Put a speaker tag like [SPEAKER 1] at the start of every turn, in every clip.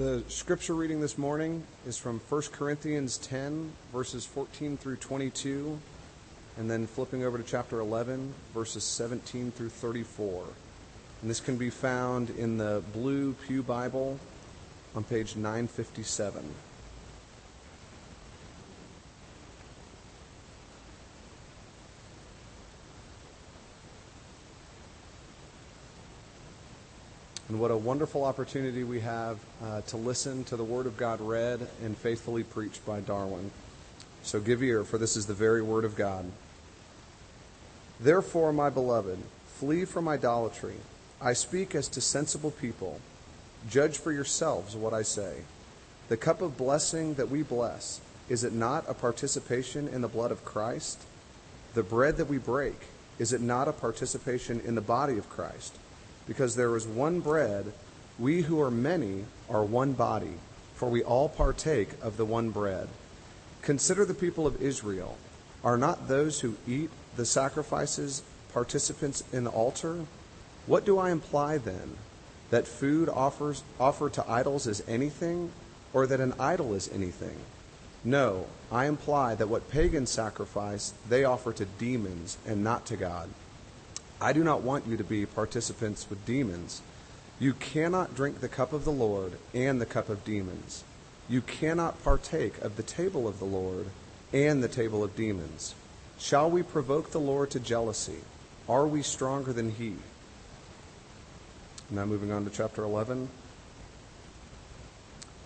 [SPEAKER 1] The scripture reading this morning is from 1 Corinthians 10, verses 14 through 22, and then flipping over to chapter 11, verses 17 through 34. And this can be found in the Blue Pew Bible on page 957. And what a wonderful opportunity we have uh, to listen to the Word of God read and faithfully preached by Darwin. So give ear, for this is the very Word of God. Therefore, my beloved, flee from idolatry. I speak as to sensible people. Judge for yourselves what I say. The cup of blessing that we bless, is it not a participation in the blood of Christ? The bread that we break, is it not a participation in the body of Christ? Because there is one bread, we who are many are one body, for we all partake of the one bread. Consider the people of Israel. Are not those who eat the sacrifices participants in the altar? What do I imply then? That food offers, offered to idols is anything, or that an idol is anything? No, I imply that what pagans sacrifice, they offer to demons and not to God. I do not want you to be participants with demons. You cannot drink the cup of the Lord and the cup of demons. You cannot partake of the table of the Lord and the table of demons. Shall we provoke the Lord to jealousy? Are we stronger than he? Now, moving on to chapter 11.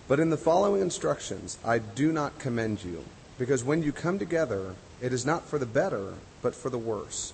[SPEAKER 1] But in the following instructions, I do not commend you, because when you come together, it is not for the better, but for the worse.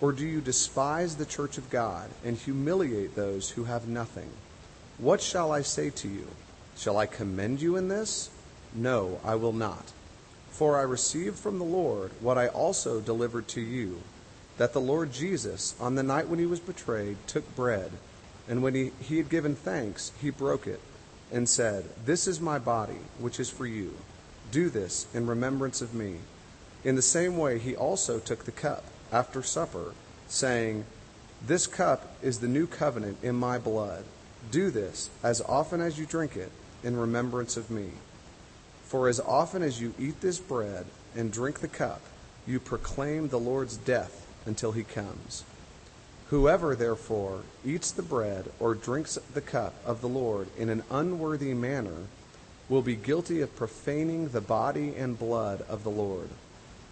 [SPEAKER 1] Or do you despise the church of God and humiliate those who have nothing? What shall I say to you? Shall I commend you in this? No, I will not. For I received from the Lord what I also delivered to you that the Lord Jesus, on the night when he was betrayed, took bread, and when he, he had given thanks, he broke it, and said, This is my body, which is for you. Do this in remembrance of me. In the same way, he also took the cup after supper, saying, This cup is the new covenant in my blood. Do this as often as you drink it in remembrance of me. For as often as you eat this bread and drink the cup, you proclaim the Lord's death until he comes. Whoever, therefore, eats the bread or drinks the cup of the Lord in an unworthy manner will be guilty of profaning the body and blood of the Lord.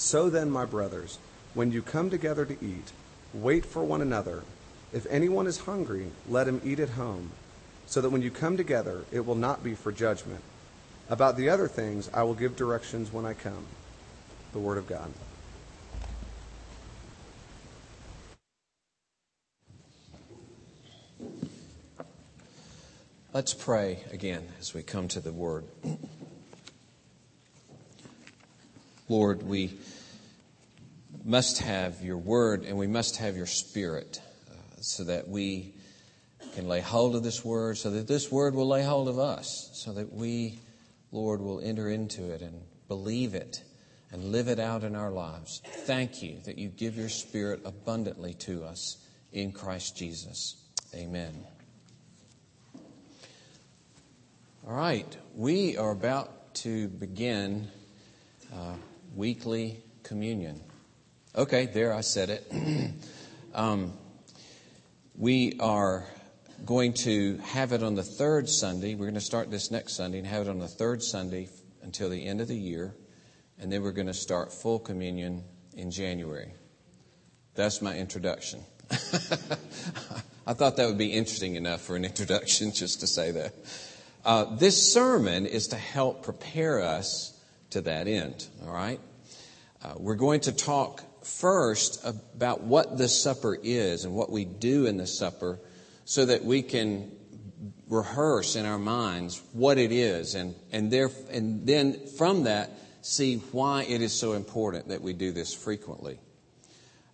[SPEAKER 1] So then, my brothers, when you come together to eat, wait for one another. If anyone is hungry, let him eat at home, so that when you come together, it will not be for judgment. About the other things, I will give directions when I come. The Word of God.
[SPEAKER 2] Let's pray again as we come to the Word. Lord, we must have your word and we must have your spirit uh, so that we can lay hold of this word, so that this word will lay hold of us, so that we, Lord, will enter into it and believe it and live it out in our lives. Thank you that you give your spirit abundantly to us in Christ Jesus. Amen. All right, we are about to begin. Uh, weekly communion. Okay, there I said it. um, we are going to have it on the third Sunday. We're going to start this next Sunday and have it on the third Sunday until the end of the year, and then we're going to start full communion in January. That's my introduction. I thought that would be interesting enough for an introduction just to say that. Uh, this sermon is to help prepare us to that end, all right? Uh, we're going to talk first about what the supper is and what we do in the supper so that we can rehearse in our minds what it is and, and, there, and then from that see why it is so important that we do this frequently.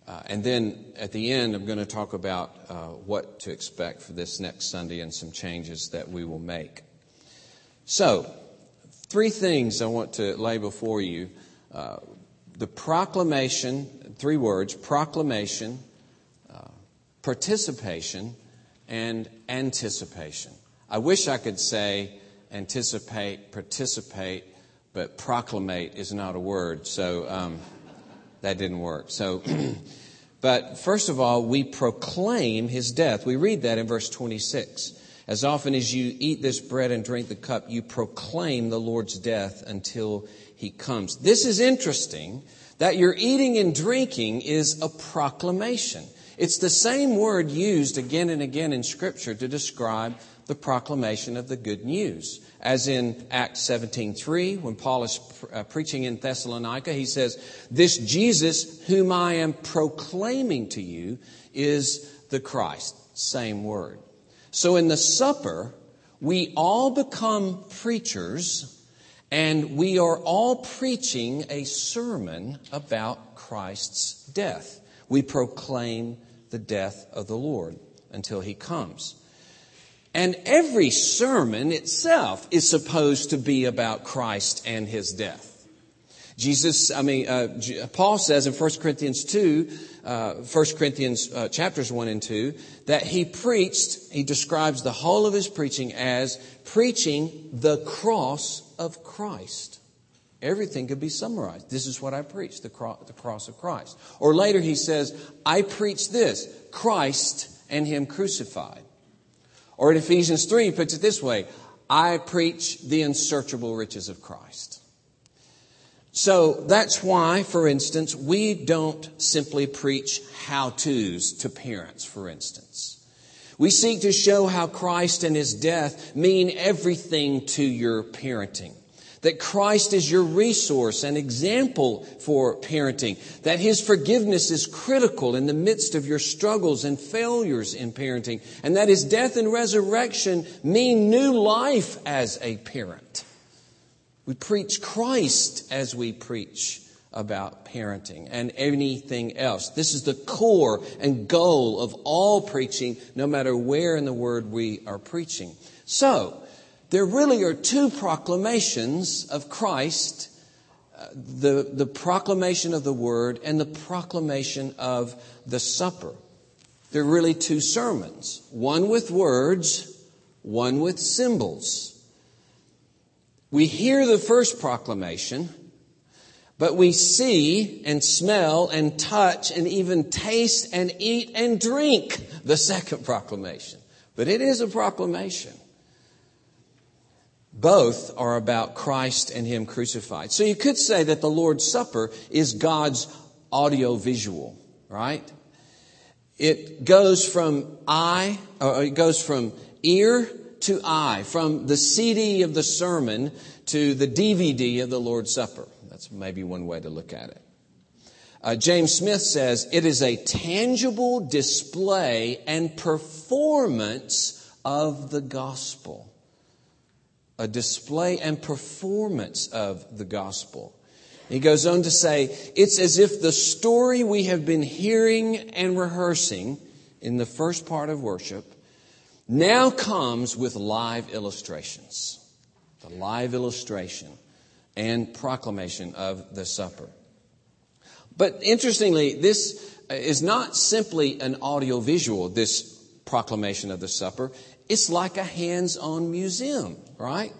[SPEAKER 2] Uh, and then at the end, I'm going to talk about uh, what to expect for this next Sunday and some changes that we will make. So, three things I want to lay before you. Uh, the proclamation, three words proclamation, uh, participation, and anticipation. I wish I could say anticipate, participate, but proclamate is not a word, so um, that didn't work. So, but first of all, we proclaim his death. We read that in verse 26. As often as you eat this bread and drink the cup, you proclaim the Lord's death until he comes. This is interesting that your eating and drinking is a proclamation. It's the same word used again and again in Scripture to describe the proclamation of the good news. As in Acts 17:3, when Paul is uh, preaching in Thessalonica, he says, "This Jesus whom I am proclaiming to you is the Christ." Same word. So in the supper, we all become preachers and we are all preaching a sermon about Christ's death. We proclaim the death of the Lord until he comes. And every sermon itself is supposed to be about Christ and his death. Jesus, I mean, uh, Paul says in 1 Corinthians 2, uh, 1 Corinthians uh, chapters 1 and 2, that he preached, he describes the whole of his preaching as preaching the cross of Christ. Everything could be summarized. This is what I preach, the, cro- the cross of Christ. Or later he says, I preach this, Christ and him crucified. Or in Ephesians 3, he puts it this way, I preach the unsearchable riches of Christ. So that's why, for instance, we don't simply preach how to's to parents, for instance. We seek to show how Christ and his death mean everything to your parenting. That Christ is your resource and example for parenting. That His forgiveness is critical in the midst of your struggles and failures in parenting. And that His death and resurrection mean new life as a parent. We preach Christ as we preach about parenting and anything else. This is the core and goal of all preaching, no matter where in the Word we are preaching. So, there really are two proclamations of Christ uh, the, the proclamation of the Word and the proclamation of the supper. There are really two sermons one with words, one with symbols. We hear the first proclamation, but we see and smell and touch and even taste and eat and drink the second proclamation. But it is a proclamation. Both are about Christ and Him crucified. So you could say that the Lord's Supper is God's audio visual, right? It goes from eye, or it goes from ear to eye, from the CD of the sermon to the DVD of the Lord's Supper. That's maybe one way to look at it. Uh, James Smith says it is a tangible display and performance of the gospel. A display and performance of the gospel. He goes on to say, it's as if the story we have been hearing and rehearsing in the first part of worship now comes with live illustrations. The live illustration and proclamation of the supper. But interestingly, this uh, is not simply an audio visual, this proclamation of the supper. It's like a hands on museum, right?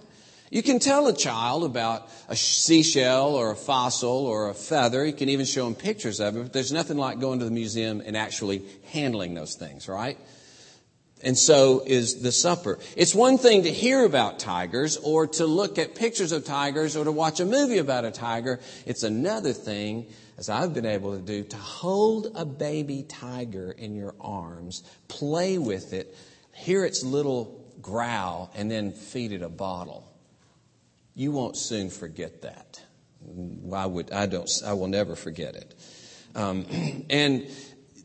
[SPEAKER 2] You can tell a child about a seashell or a fossil or a feather. You can even show them pictures of it, but there's nothing like going to the museum and actually handling those things, right? And so is the supper. It's one thing to hear about tigers or to look at pictures of tigers or to watch a movie about a tiger. It's another thing, as I've been able to do, to hold a baby tiger in your arms, play with it, hear its little growl, and then feed it a bottle. You won't soon forget that. I would, I don't, I will never forget it. Um, and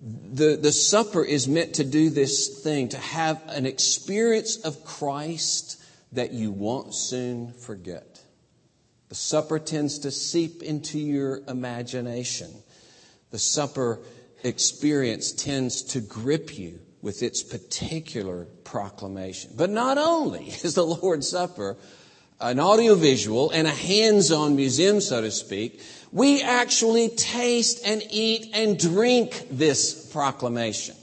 [SPEAKER 2] the, the supper is meant to do this thing, to have an experience of Christ that you won't soon forget. The supper tends to seep into your imagination. The supper experience tends to grip you with its particular proclamation. But not only is the Lord's Supper an audiovisual and a hands-on museum, so to speak, we actually taste and eat and drink this proclamation.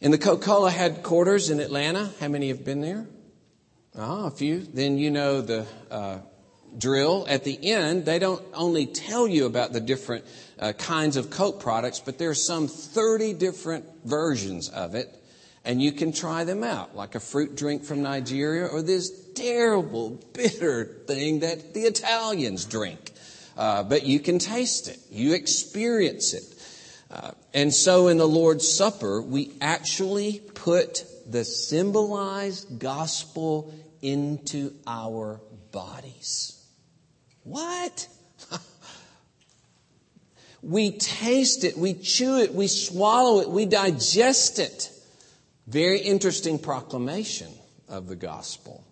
[SPEAKER 2] In the Coca-Cola headquarters in Atlanta, how many have been there? Ah, a few. Then you know the uh, drill. At the end, they don't only tell you about the different uh, kinds of Coke products, but there are some 30 different versions of it, and you can try them out, like a fruit drink from Nigeria or this terrible, bitter thing that the Italians drink. Uh, but you can taste it, you experience it. Uh, and so in the Lord's Supper, we actually put the symbolized gospel into our bodies. What? we taste it, we chew it, we swallow it, we digest it. Very interesting proclamation of the gospel.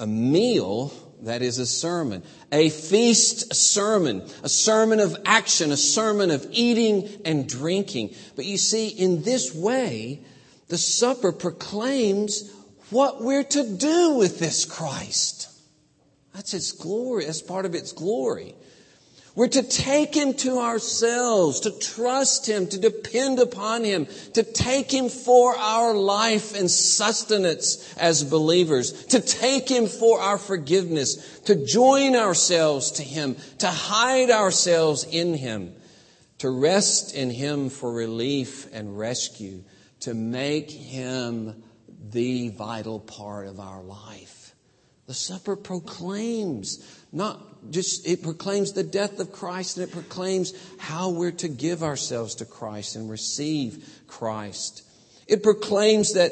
[SPEAKER 2] A meal that is a sermon. A feast sermon. A sermon of action. A sermon of eating and drinking. But you see, in this way, the supper proclaims what we're to do with this Christ. That's its glory. That's part of its glory. We're to take Him to ourselves, to trust Him, to depend upon Him, to take Him for our life and sustenance as believers, to take Him for our forgiveness, to join ourselves to Him, to hide ourselves in Him, to rest in Him for relief and rescue, to make Him the vital part of our life. The supper proclaims not just, it proclaims the death of Christ and it proclaims how we're to give ourselves to Christ and receive Christ. It proclaims that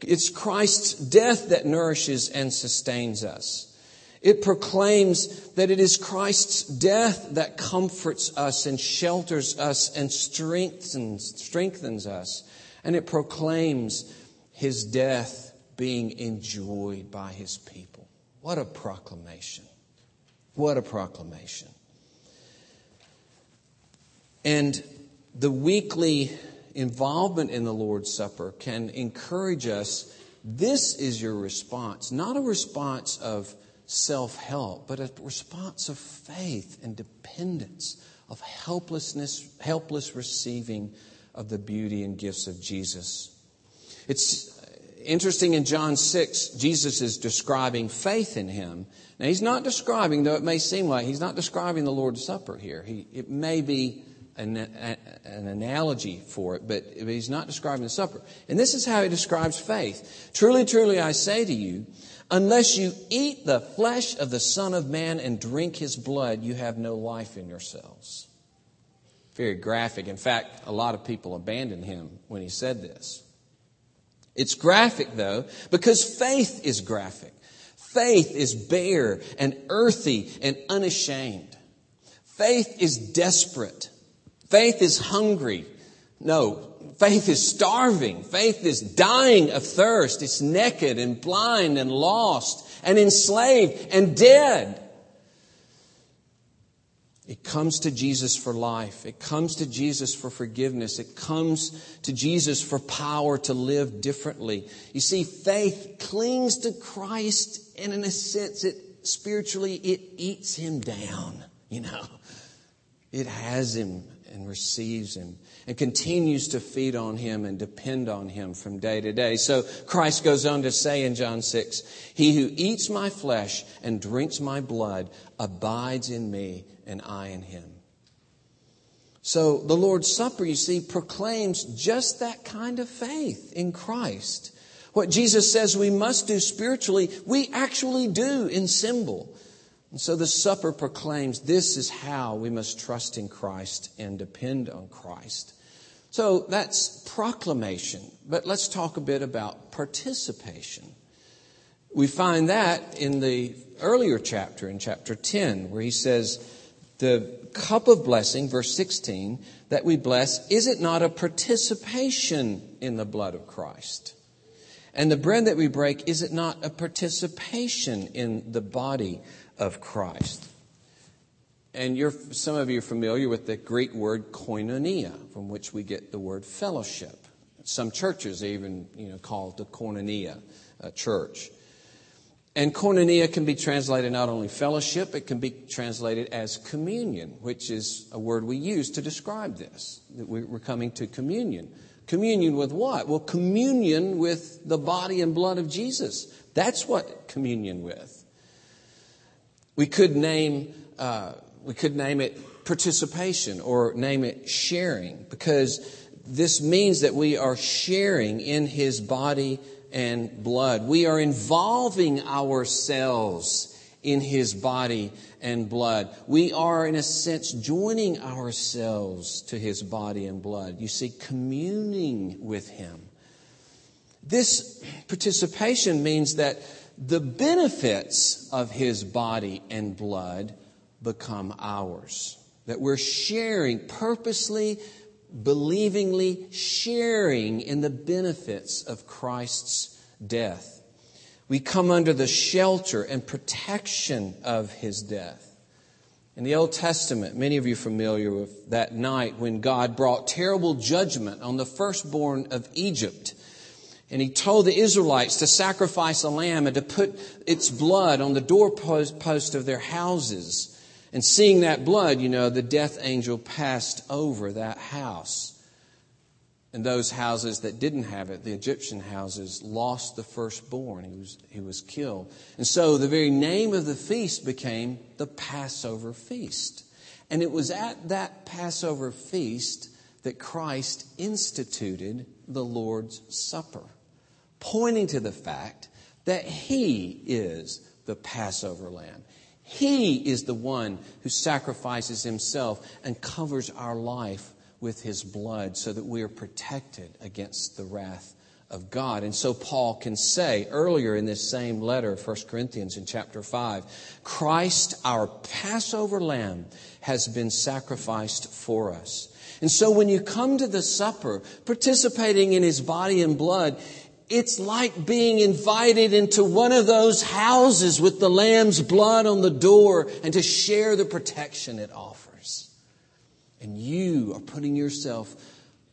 [SPEAKER 2] it's Christ's death that nourishes and sustains us. It proclaims that it is Christ's death that comforts us and shelters us and strengthens, strengthens us. And it proclaims his death being enjoyed by his people. What a proclamation. What a proclamation. And the weekly involvement in the Lord's Supper can encourage us. This is your response, not a response of self help, but a response of faith and dependence, of helplessness, helpless receiving of the beauty and gifts of Jesus. It's interesting in John 6, Jesus is describing faith in him. Now, he's not describing, though it may seem like, he's not describing the Lord's Supper here. He, it may be an, an analogy for it, but he's not describing the supper. And this is how he describes faith. Truly, truly, I say to you, unless you eat the flesh of the Son of Man and drink his blood, you have no life in yourselves. Very graphic. In fact, a lot of people abandoned him when he said this. It's graphic though, because faith is graphic. Faith is bare and earthy and unashamed. Faith is desperate. Faith is hungry. No, faith is starving. Faith is dying of thirst. It's naked and blind and lost and enslaved and dead. It comes to Jesus for life. It comes to Jesus for forgiveness. It comes to Jesus for power to live differently. You see, faith clings to Christ and in a sense, it spiritually, it eats him down, you know. It has him and receives him and continues to feed on him and depend on him from day to day. So Christ goes on to say in John 6, He who eats my flesh and drinks my blood abides in me and I in him. So the Lord's Supper, you see, proclaims just that kind of faith in Christ. What Jesus says we must do spiritually, we actually do in symbol. And so the supper proclaims this is how we must trust in Christ and depend on Christ. So that's proclamation. But let's talk a bit about participation. We find that in the earlier chapter, in chapter 10, where he says, The cup of blessing, verse 16, that we bless, is it not a participation in the blood of Christ? And the bread that we break, is it not a participation in the body of Christ? And some of you are familiar with the Greek word koinonia, from which we get the word fellowship. Some churches even you know, call it the koinonia uh, church. And koinonia can be translated not only fellowship, it can be translated as communion, which is a word we use to describe this, that we're coming to communion. Communion with what? Well, communion with the body and blood of Jesus. That's what communion with. We could name, uh, we could name it participation or name it sharing because this means that we are sharing in his body and blood. We are involving ourselves in his body and blood. We are, in a sense, joining ourselves to his body and blood. You see, communing with him. This participation means that the benefits of his body and blood become ours. That we're sharing, purposely, believingly sharing in the benefits of Christ's death. We come under the shelter and protection of his death. In the Old Testament, many of you are familiar with that night when God brought terrible judgment on the firstborn of Egypt. And he told the Israelites to sacrifice a lamb and to put its blood on the doorpost of their houses. And seeing that blood, you know, the death angel passed over that house. And those houses that didn't have it, the Egyptian houses, lost the firstborn. He was, he was killed. And so the very name of the feast became the Passover feast. And it was at that Passover feast that Christ instituted the Lord's Supper, pointing to the fact that He is the Passover lamb. He is the one who sacrifices Himself and covers our life with his blood so that we are protected against the wrath of God. And so Paul can say earlier in this same letter, 1 Corinthians in chapter 5, Christ, our Passover lamb, has been sacrificed for us. And so when you come to the supper, participating in his body and blood, it's like being invited into one of those houses with the lamb's blood on the door and to share the protection it offers. And you are putting yourself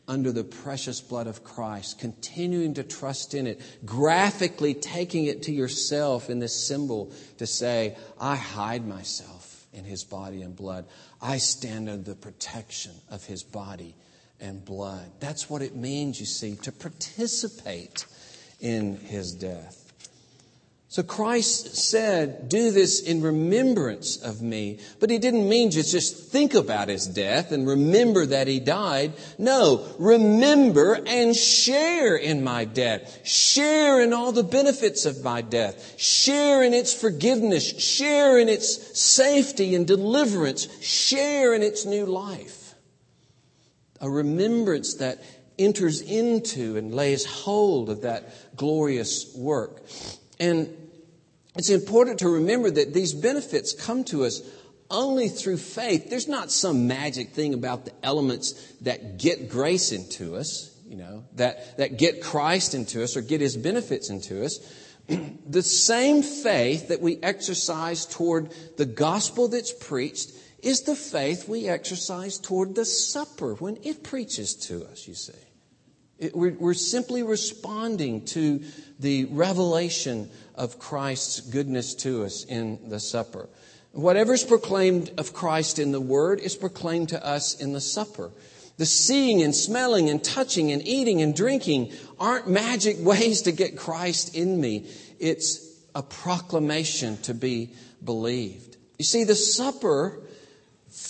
[SPEAKER 2] under the precious blood of Christ, continuing to trust in it, graphically taking it to yourself in this symbol to say, I hide myself in his body and blood. I stand under the protection of his body and blood. That's what it means, you see, to participate in his death. So Christ said, do this in remembrance of me. But he didn't mean just, just think about his death and remember that he died. No, remember and share in my death. Share in all the benefits of my death. Share in its forgiveness. Share in its safety and deliverance. Share in its new life. A remembrance that enters into and lays hold of that glorious work. And it's important to remember that these benefits come to us only through faith. There's not some magic thing about the elements that get grace into us, you know, that, that get Christ into us or get his benefits into us. the same faith that we exercise toward the gospel that's preached is the faith we exercise toward the supper when it preaches to us, you see. It, we're, we're simply responding to the revelation of Christ's goodness to us in the supper. Whatever is proclaimed of Christ in the Word is proclaimed to us in the supper. The seeing and smelling and touching and eating and drinking aren't magic ways to get Christ in me. It's a proclamation to be believed. You see, the supper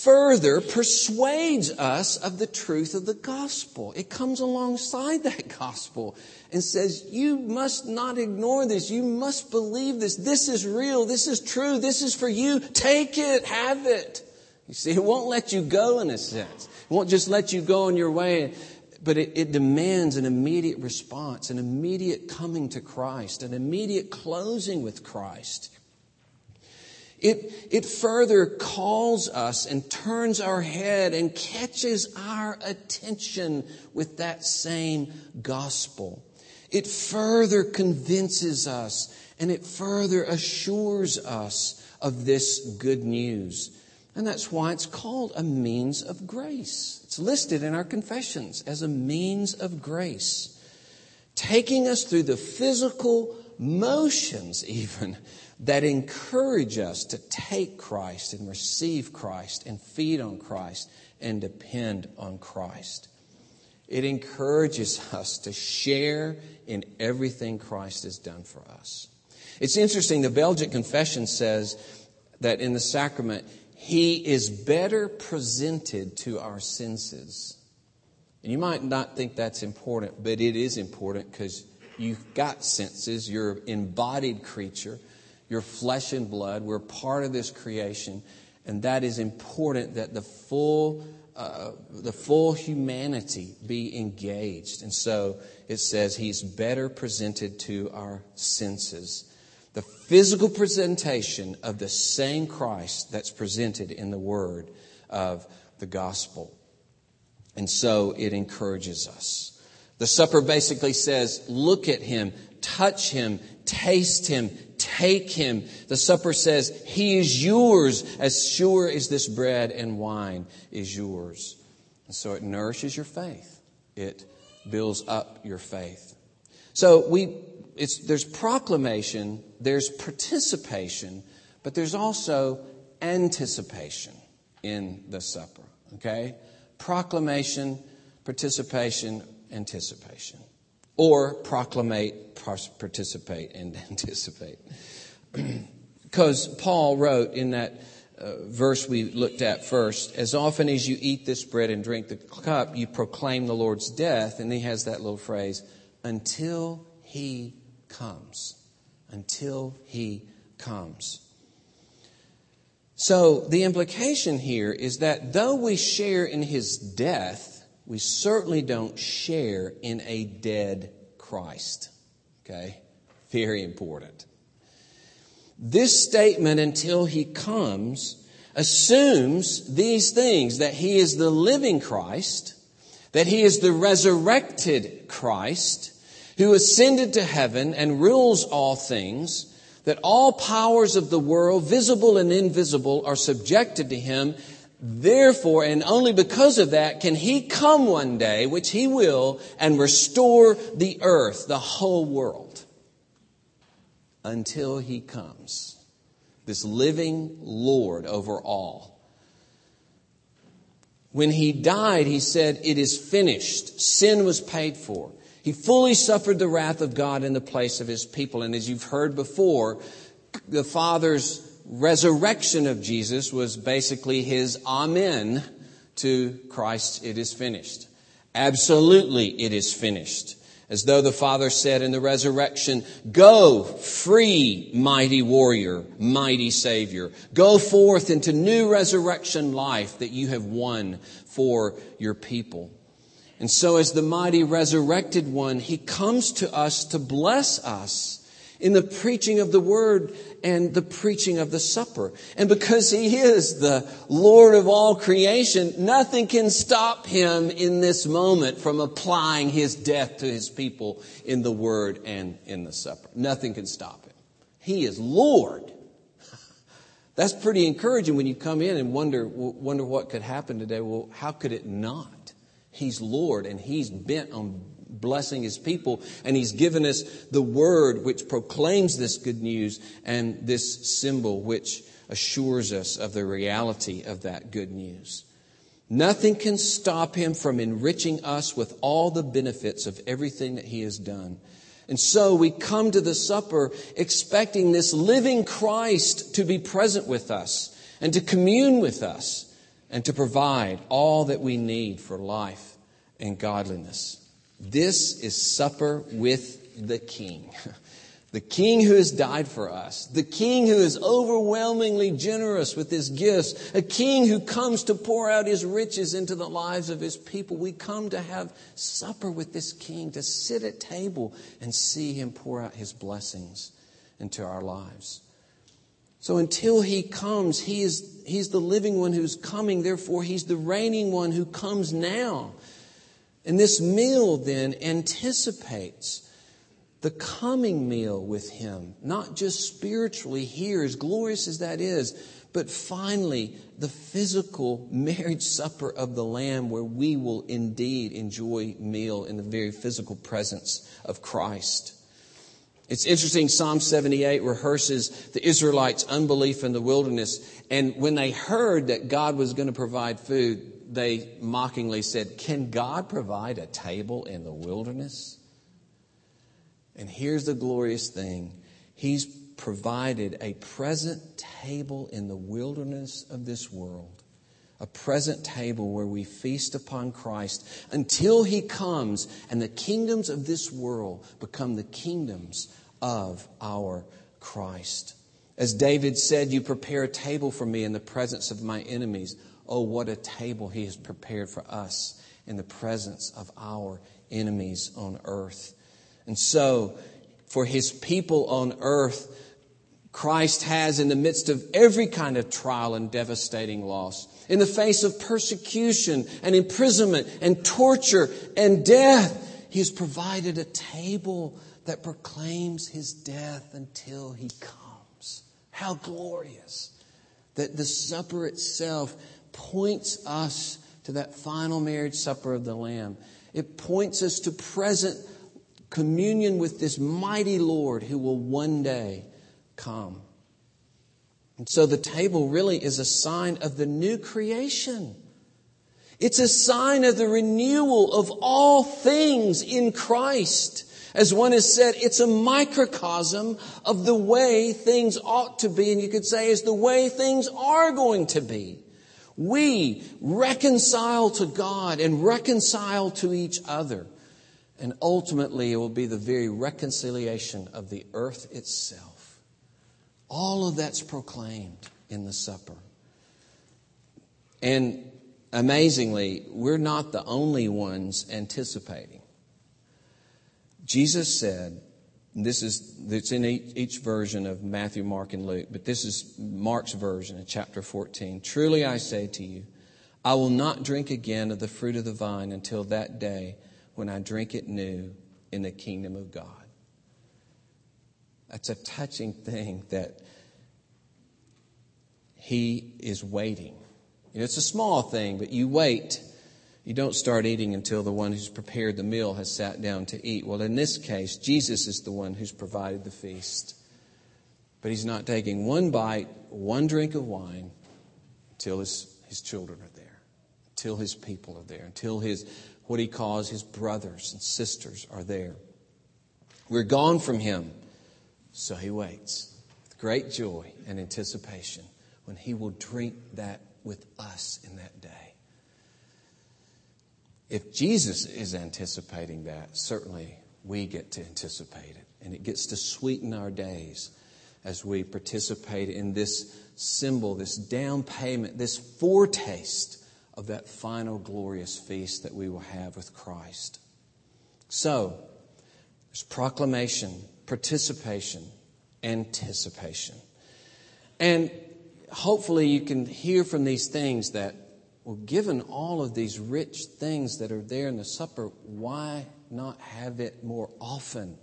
[SPEAKER 2] further persuades us of the truth of the gospel. It comes alongside that gospel and says, you must not ignore this. You must believe this. This is real. This is true. This is for you. Take it. Have it. You see, it won't let you go in a sense. It won't just let you go on your way, but it, it demands an immediate response, an immediate coming to Christ, an immediate closing with Christ. It, it further calls us and turns our head and catches our attention with that same gospel. It further convinces us and it further assures us of this good news. And that's why it's called a means of grace. It's listed in our confessions as a means of grace, taking us through the physical motions, even that encourage us to take Christ and receive Christ and feed on Christ and depend on Christ. It encourages us to share in everything Christ has done for us. It's interesting, the Belgic Confession says that in the sacrament, He is better presented to our senses. And you might not think that's important, but it is important because you've got senses, you're an embodied creature. You're flesh and blood. We're part of this creation. And that is important that the full, uh, the full humanity be engaged. And so it says he's better presented to our senses. The physical presentation of the same Christ that's presented in the word of the gospel. And so it encourages us. The supper basically says, look at him, touch him, taste him, take him. The supper says, He is yours, as sure as this bread and wine is yours. And so it nourishes your faith, it builds up your faith. So we, it's, there's proclamation, there's participation, but there's also anticipation in the supper. Okay? Proclamation, participation, anticipation or proclamate, participate, and anticipate. Because Paul wrote in that uh, verse we looked at first, as often as you eat this bread and drink the cup, you proclaim the Lord's death. And he has that little phrase, until he comes. Until he comes. So the implication here is that though we share in his death, we certainly don't share in a dead Christ. Okay? Very important. This statement, until he comes, assumes these things that he is the living Christ, that he is the resurrected Christ, who ascended to heaven and rules all things, that all powers of the world, visible and invisible, are subjected to him, Therefore, and only because of that, can he come one day, which he will, and restore the earth, the whole world, until he comes. This living Lord over all. When he died, he said, It is finished. Sin was paid for. He fully suffered the wrath of God in the place of his people. And as you've heard before, the Father's resurrection of Jesus was basically his amen to Christ, it is finished. Absolutely, it is finished. As though the Father said in the resurrection, Go, free, mighty warrior, mighty Savior. Go forth into new resurrection life that you have won for your people. And so, as the mighty resurrected one, He comes to us to bless us in the preaching of the word and the preaching of the supper. And because he is the Lord of all creation, nothing can stop him in this moment from applying his death to his people in the word and in the supper. Nothing can stop him. He is Lord. That's pretty encouraging when you come in and wonder, wonder what could happen today. Well, how could it not? He's Lord and he's bent on blessing his people. And he's given us the word which proclaims this good news and this symbol which assures us of the reality of that good news. Nothing can stop him from enriching us with all the benefits of everything that he has done. And so we come to the supper expecting this living Christ to be present with us and to commune with us and to provide all that we need for life and godliness. This is supper with the King. The King who has died for us. The King who is overwhelmingly generous with his gifts. A King who comes to pour out his riches into the lives of his people. We come to have supper with this King, to sit at table and see him pour out his blessings into our lives. So until he comes, he is, he's the living one who's coming. Therefore, he's the reigning one who comes now. And this meal then anticipates the coming meal with him, not just spiritually here, as glorious as that is, but finally the physical marriage supper of the Lamb where we will indeed enjoy meal in the very physical presence of Christ. It's interesting, Psalm 78 rehearses the Israelites' unbelief in the wilderness. And when they heard that God was going to provide food, they mockingly said, Can God provide a table in the wilderness? And here's the glorious thing He's provided a present table in the wilderness of this world, a present table where we feast upon Christ until He comes and the kingdoms of this world become the kingdoms of our Christ. As David said, You prepare a table for me in the presence of my enemies. Oh, what a table he has prepared for us in the presence of our enemies on earth. And so, for his people on earth, Christ has, in the midst of every kind of trial and devastating loss, in the face of persecution and imprisonment and torture and death, he has provided a table that proclaims his death until he comes. How glorious that the supper itself points us to that final marriage supper of the Lamb. It points us to present communion with this mighty Lord who will one day come. And so the table really is a sign of the new creation. It's a sign of the renewal of all things in Christ. As one has said, it's a microcosm of the way things ought to be, and you could say is the way things are going to be. We reconcile to God and reconcile to each other. And ultimately, it will be the very reconciliation of the earth itself. All of that's proclaimed in the supper. And amazingly, we're not the only ones anticipating. Jesus said, this is it's in each, each, version of Matthew, Mark, and Luke, but this is Mark's version in chapter 14. Truly I say to you, I will not drink again of the fruit of the vine until that day when I drink it new in the kingdom of God. That's a touching thing that he is waiting. You know, it's a small thing, but you wait. You don't start eating until the one who's prepared the meal has sat down to eat. Well, in this case, Jesus is the one who's provided the feast. But he's not taking one bite, one drink of wine until his, his children are there, until his people are there, until his what he calls his brothers and sisters are there. We're gone from him, so he waits with great joy and anticipation when he will drink that with us in that day. If Jesus is anticipating that, certainly we get to anticipate it. And it gets to sweeten our days as we participate in this symbol, this down payment, this foretaste of that final glorious feast that we will have with Christ. So, there's proclamation, participation, anticipation. And hopefully you can hear from these things that, well, given all of these rich things that are there in the supper, why not have it more often?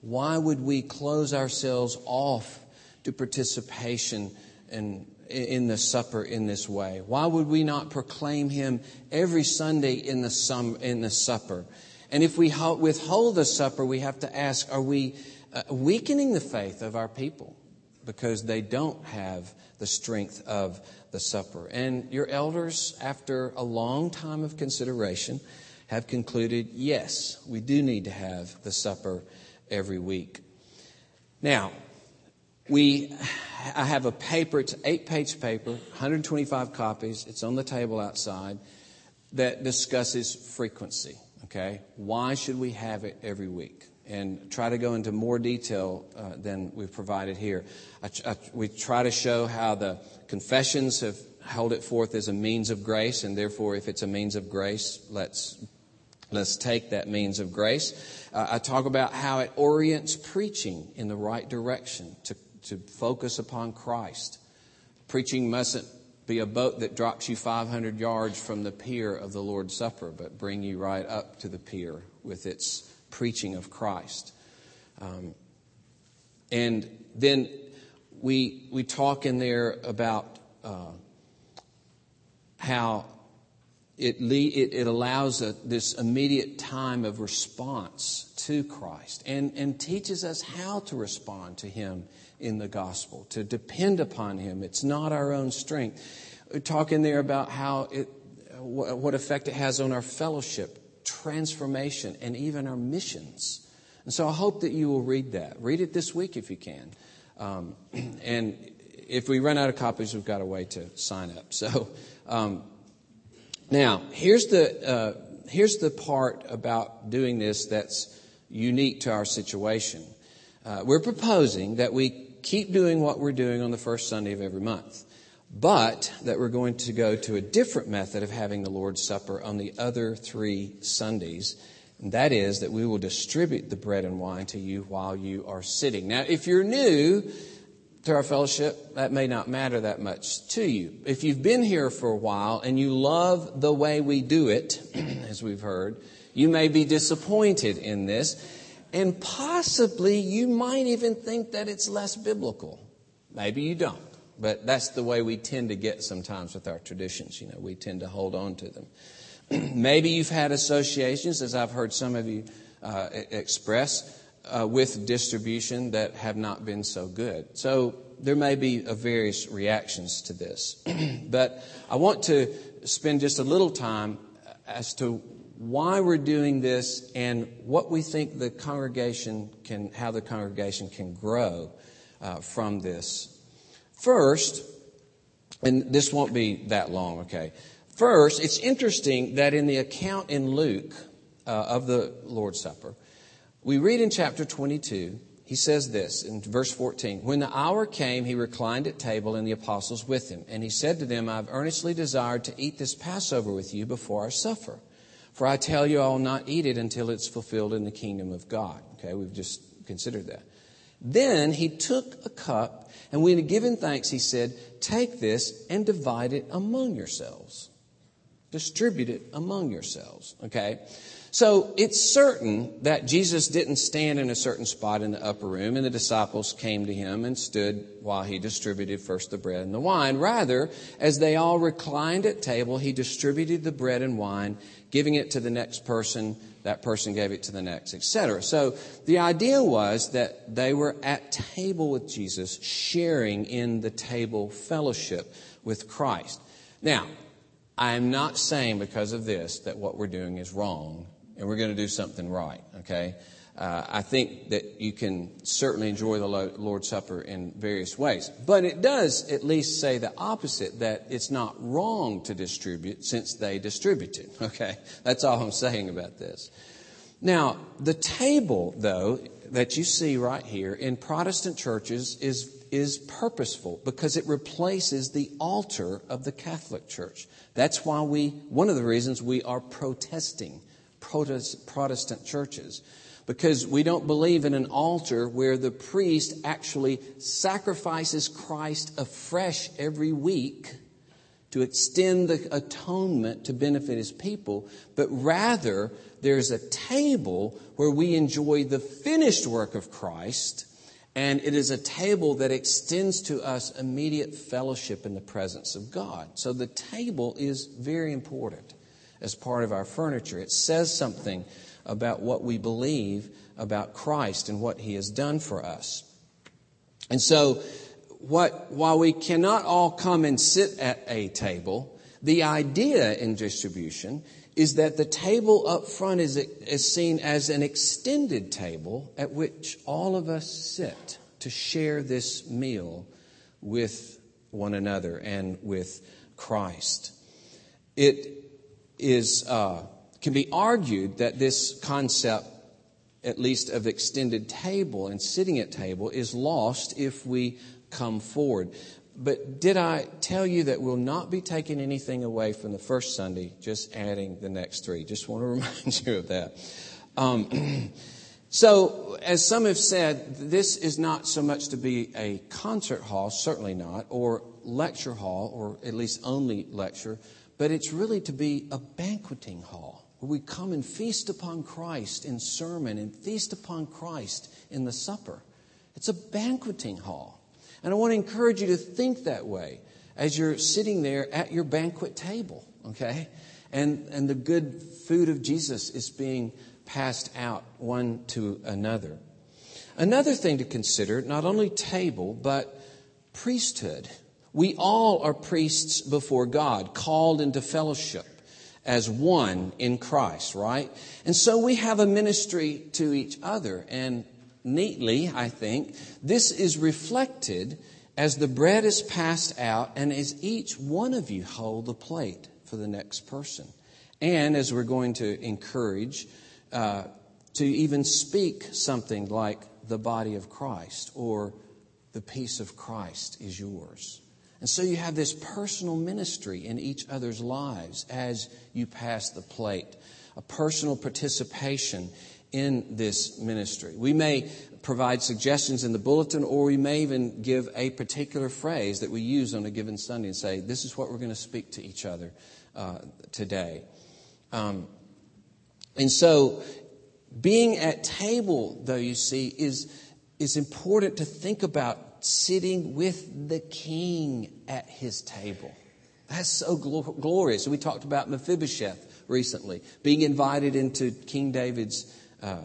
[SPEAKER 2] Why would we close ourselves off to participation and in the supper in this way? Why would we not proclaim him every Sunday in the, sum, in the supper? And if we withhold the supper, we have to ask are we uh, weakening the faith of our people because they don't have the strength of the supper? And your elders, after a long time of consideration, have concluded yes, we do need to have the supper every week. Now, we I have a paper, it's an eight page paper, 125 copies, it's on the table outside, that discusses frequency. Okay? Why should we have it every week? And try to go into more detail uh, than we've provided here. I, I, we try to show how the confessions have held it forth as a means of grace, and therefore, if it's a means of grace, let's let's take that means of grace. Uh, I talk about how it orients preaching in the right direction to to focus upon Christ. Preaching mustn't be a boat that drops you 500 yards from the pier of the Lord's Supper, but bring you right up to the pier with its preaching of Christ. Um, and then we, we talk in there about uh, how it, le- it, it, allows a, this immediate time of response to Christ and, and teaches us how to respond to Him in the gospel, to depend upon Him. It's not our own strength. We talk in there about how it, what effect it has on our fellowship, transformation, and even our missions. And so I hope that you will read that. Read it this week if you can. Um, and if we run out of copies, we've got a way to sign up. So um, now here's the uh, here's the part about doing this that's unique to our situation. Uh, we're proposing that we keep doing what we're doing on the first Sunday of every month, but that we're going to go to a different method of having the Lord's Supper on the other three Sundays. And that is that we will distribute the bread and wine to you while you are sitting. Now, if you're new to our fellowship, that may not matter that much to you. If you've been here for a while and you love the way we do it, as we've heard, you may be disappointed in this and possibly you might even think that it's less biblical. Maybe you don't. But that's the way we tend to get sometimes with our traditions. You know, we tend to hold on to them. Maybe you've had associations, as I've heard some of you uh, express, uh, with distribution that have not been so good. So there may be various reactions to this. but I want to spend just a little time as to why we're doing this and what we think the congregation can, how the congregation can grow uh, from this. First, and this won't be that long, okay. First, it's interesting that in the account in Luke uh, of the Lord's Supper, we read in chapter 22, he says this in verse 14 When the hour came, he reclined at table and the apostles with him. And he said to them, I've earnestly desired to eat this Passover with you before I suffer. For I tell you, I will not eat it until it's fulfilled in the kingdom of God. Okay, we've just considered that. Then he took a cup, and when he had given thanks, he said, Take this and divide it among yourselves. Distribute it among yourselves. Okay? So it's certain that Jesus didn't stand in a certain spot in the upper room and the disciples came to him and stood while he distributed first the bread and the wine. Rather, as they all reclined at table, he distributed the bread and wine, giving it to the next person, that person gave it to the next, etc. So the idea was that they were at table with Jesus, sharing in the table fellowship with Christ. Now, I am not saying because of this that what we're doing is wrong and we're going to do something right, okay? Uh, I think that you can certainly enjoy the Lord's Supper in various ways. But it does at least say the opposite, that it's not wrong to distribute since they distributed. Okay? That's all I'm saying about this. Now, the table, though, that you see right here in Protestant churches is, is purposeful because it replaces the altar of the Catholic Church. That's why we, one of the reasons we are protesting Protestant churches because we don't believe in an altar where the priest actually sacrifices Christ afresh every week to extend the atonement to benefit his people, but rather there's a table where we enjoy the finished work of Christ, and it is a table that extends to us immediate fellowship in the presence of God. So the table is very important as part of our furniture. It says something about what we believe about Christ and what he has done for us. And so, what, while we cannot all come and sit at a table, the idea in distribution is that the table up front is, is seen as an extended table at which all of us sit to share this meal with one another and with Christ. It is, uh, can be argued that this concept, at least of extended table and sitting at table, is lost if we come forward. But did I tell you that we'll not be taking anything away from the first Sunday, just adding the next three? Just want to remind you of that. Um, so, as some have said, this is not so much to be a concert hall, certainly not, or lecture hall, or at least only lecture, but it's really to be a banqueting hall where we come and feast upon Christ in sermon and feast upon Christ in the supper. It's a banqueting hall. And I want to encourage you to think that way as you're sitting there at your banquet table, okay? And, and the good food of Jesus is being passed out one to another. Another thing to consider, not only table, but priesthood. We all are priests before God, called into fellowship as one in Christ, right? And so we have a ministry to each other. And neatly, I think, this is reflected as the bread is passed out and as each one of you hold the plate for the next person. And as we're going to encourage, uh, to even speak something like the body of Christ or the peace of Christ is yours. And so you have this personal ministry in each other's lives as you pass the plate, a personal participation in this ministry. We may provide suggestions in the bulletin, or we may even give a particular phrase that we use on a given Sunday and say, This is what we're going to speak to each other uh, today. Um, and so, being at table, though, you see, is, is important to think about sitting with the king at his table. That's so gl- glorious. We talked about Mephibosheth recently, being invited into King David's uh, uh,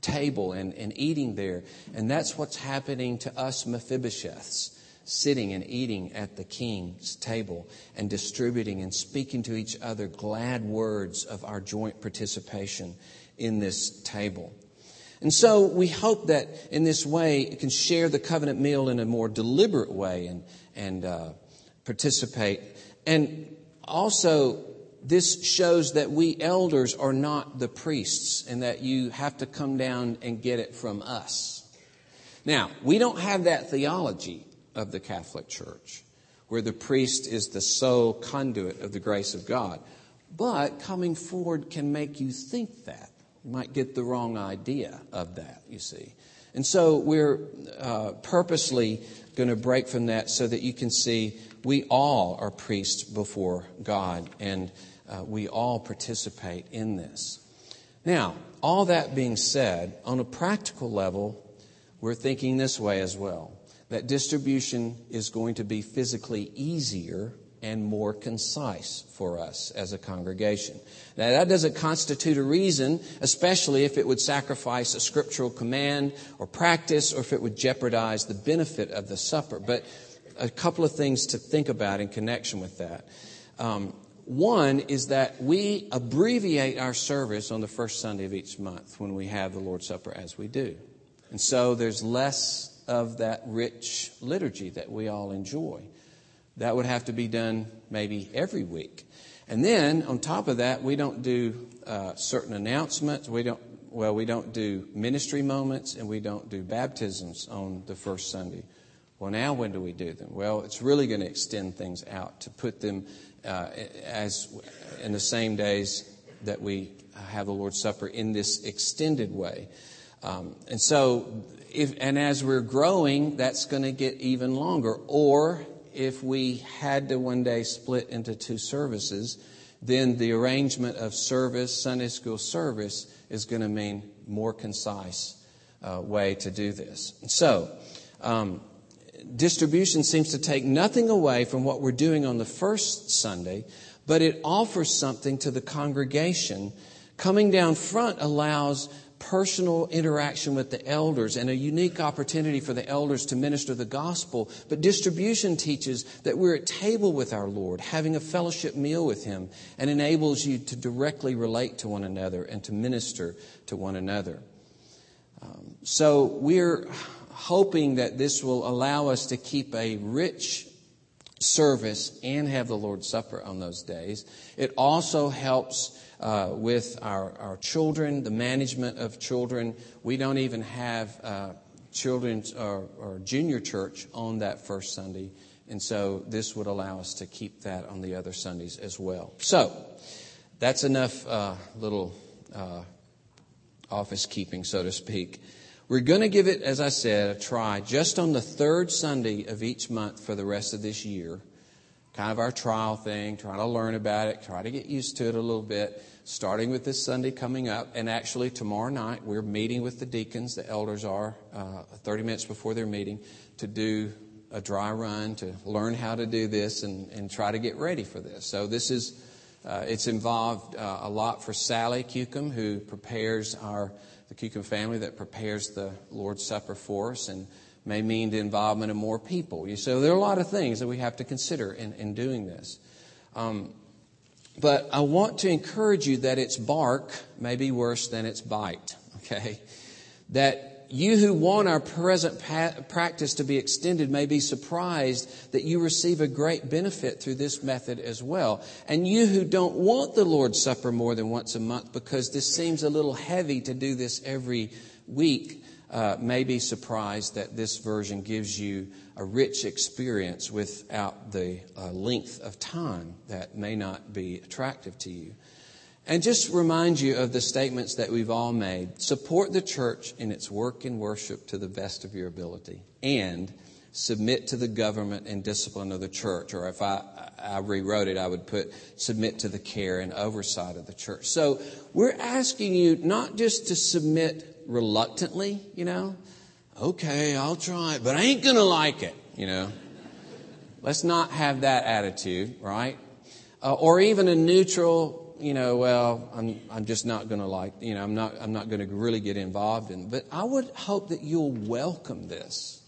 [SPEAKER 2] table and, and eating there. And that's what's happening to us Mephibosheths, sitting and eating at the king's table and distributing and speaking to each other glad words of our joint participation in this table. And so we hope that in this way it can share the covenant meal in a more deliberate way and, and uh, participate. And also this shows that we elders are not the priests and that you have to come down and get it from us. Now, we don't have that theology of the Catholic Church where the priest is the sole conduit of the grace of God. But coming forward can make you think that. You might get the wrong idea of that, you see. And so we're uh, purposely going to break from that so that you can see we all are priests before God and uh, we all participate in this. Now, all that being said, on a practical level, we're thinking this way as well that distribution is going to be physically easier and more concise for us as a congregation. Now, that doesn't constitute a reason, especially if it would sacrifice a scriptural command or practice or if it would jeopardize the benefit of the supper. But a couple of things to think about in connection with that. Um, one is that we abbreviate our service on the first Sunday of each month when we have the Lord's Supper as we do. And so there's less of that rich liturgy that we all enjoy. That would have to be done maybe every week. And then on top of that, we don't do uh, certain announcements. We don't, well, we don't do ministry moments and we don't do baptisms on the first Sunday. Well, now when do we do them? Well, it's really going to extend things out to put them uh, as in the same days that we have the Lord's Supper in this extended way. Um, and so, if, and as we're growing, that's going to get even longer. Or if we had to one day split into two services, then the arrangement of service, Sunday school service, is going to mean more concise uh, way to do this. So, um, distribution seems to take nothing away from what we're doing on the first Sunday, but it offers something to the congregation. Coming down front allows personal interaction with the elders and a unique opportunity for the elders to minister the gospel. But distribution teaches that we're at table with our Lord, having a fellowship meal with Him, and enables you to directly relate to one another and to minister to one another. Um, so we're hoping that this will allow us to keep a rich service and have the Lord's Supper on those days. It also helps uh, with our, our children, the management of children. We don't even have uh, children's or, or junior church on that first Sunday. And so this would allow us to keep that on the other Sundays as well. So that's enough uh, little uh, office keeping, so to speak. We're going to give it, as I said, a try just on the third Sunday of each month for the rest of this year. Kind of our trial thing, try to learn about it, try to get used to it a little bit, starting with this Sunday coming up. And actually, tomorrow night, we're meeting with the deacons, the elders are, uh, 30 minutes before their meeting, to do a dry run, to learn how to do this and, and try to get ready for this. So, this is uh, it's involved uh, a lot for Sally Cucum, who prepares our the Cucum family that prepares the Lord's Supper for us, and may mean the involvement of more people. So there are a lot of things that we have to consider in, in doing this. Um, but I want to encourage you that its bark may be worse than its bite. Okay, that you who want our present practice to be extended may be surprised that you receive a great benefit through this method as well. And you who don't want the Lord's Supper more than once a month because this seems a little heavy to do this every week, uh, may be surprised that this version gives you a rich experience without the uh, length of time that may not be attractive to you. And just remind you of the statements that we've all made. Support the church in its work and worship to the best of your ability. And submit to the government and discipline of the church. Or if I, I rewrote it, I would put submit to the care and oversight of the church. So we're asking you not just to submit reluctantly, you know. Okay, I'll try it, but I ain't gonna like it, you know. Let's not have that attitude, right? Uh, or even a neutral you know, well, I'm, I'm just not going to like, you know, I'm not, I'm not going to really get involved in. But I would hope that you'll welcome this.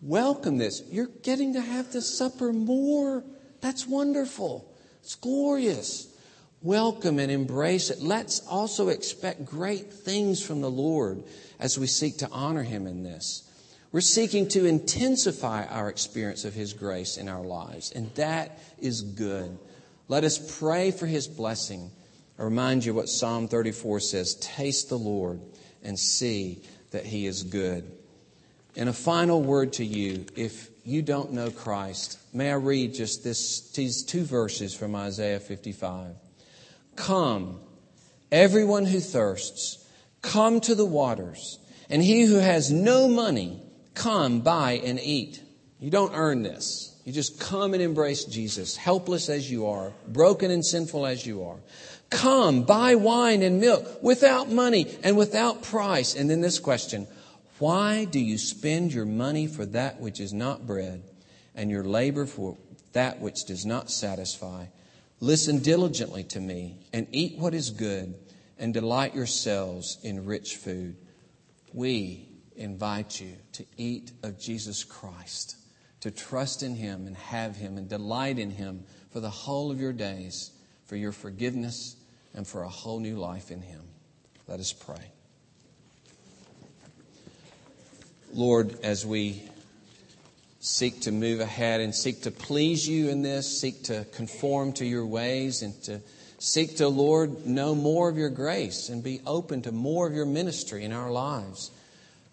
[SPEAKER 2] Welcome this. You're getting to have the supper more. That's wonderful. It's glorious. Welcome and embrace it. Let's also expect great things from the Lord as we seek to honor Him in this. We're seeking to intensify our experience of His grace in our lives, and that is good. Let us pray for his blessing. I remind you what Psalm 34 says Taste the Lord and see that he is good. And a final word to you if you don't know Christ, may I read just this, these two verses from Isaiah 55. Come, everyone who thirsts, come to the waters, and he who has no money, come buy and eat. You don't earn this. You just come and embrace Jesus, helpless as you are, broken and sinful as you are. Come, buy wine and milk without money and without price. And then this question Why do you spend your money for that which is not bread and your labor for that which does not satisfy? Listen diligently to me and eat what is good and delight yourselves in rich food. We invite you to eat of Jesus Christ to trust in Him and have Him and delight in Him for the whole of your days, for your forgiveness, and for a whole new life in Him. Let us pray. Lord, as we seek to move ahead and seek to please you in this, seek to conform to your ways, and to seek to, Lord, know more of your grace and be open to more of your ministry in our lives.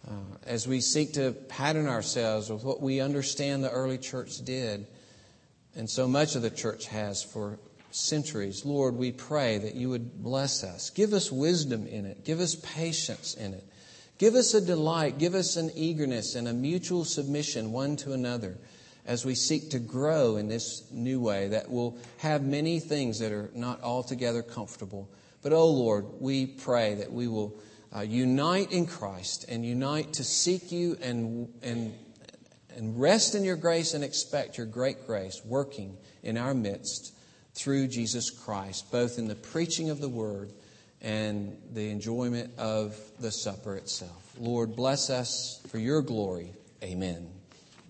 [SPEAKER 2] Uh, as we seek to pattern ourselves with what we understand the early church did, and so much of the church has for centuries, Lord, we pray that you would bless us. Give us wisdom in it, give us patience in it. Give us a delight, give us an eagerness and a mutual submission one to another as we seek to grow in this new way that will have many things that are not altogether comfortable. But, oh Lord, we pray that we will uh, unite in Christ and unite to seek you and, and, and rest in your grace and expect your great grace working in our midst through Jesus Christ, both in the preaching of the word and the enjoyment of the supper itself. Lord, bless us for your glory. Amen.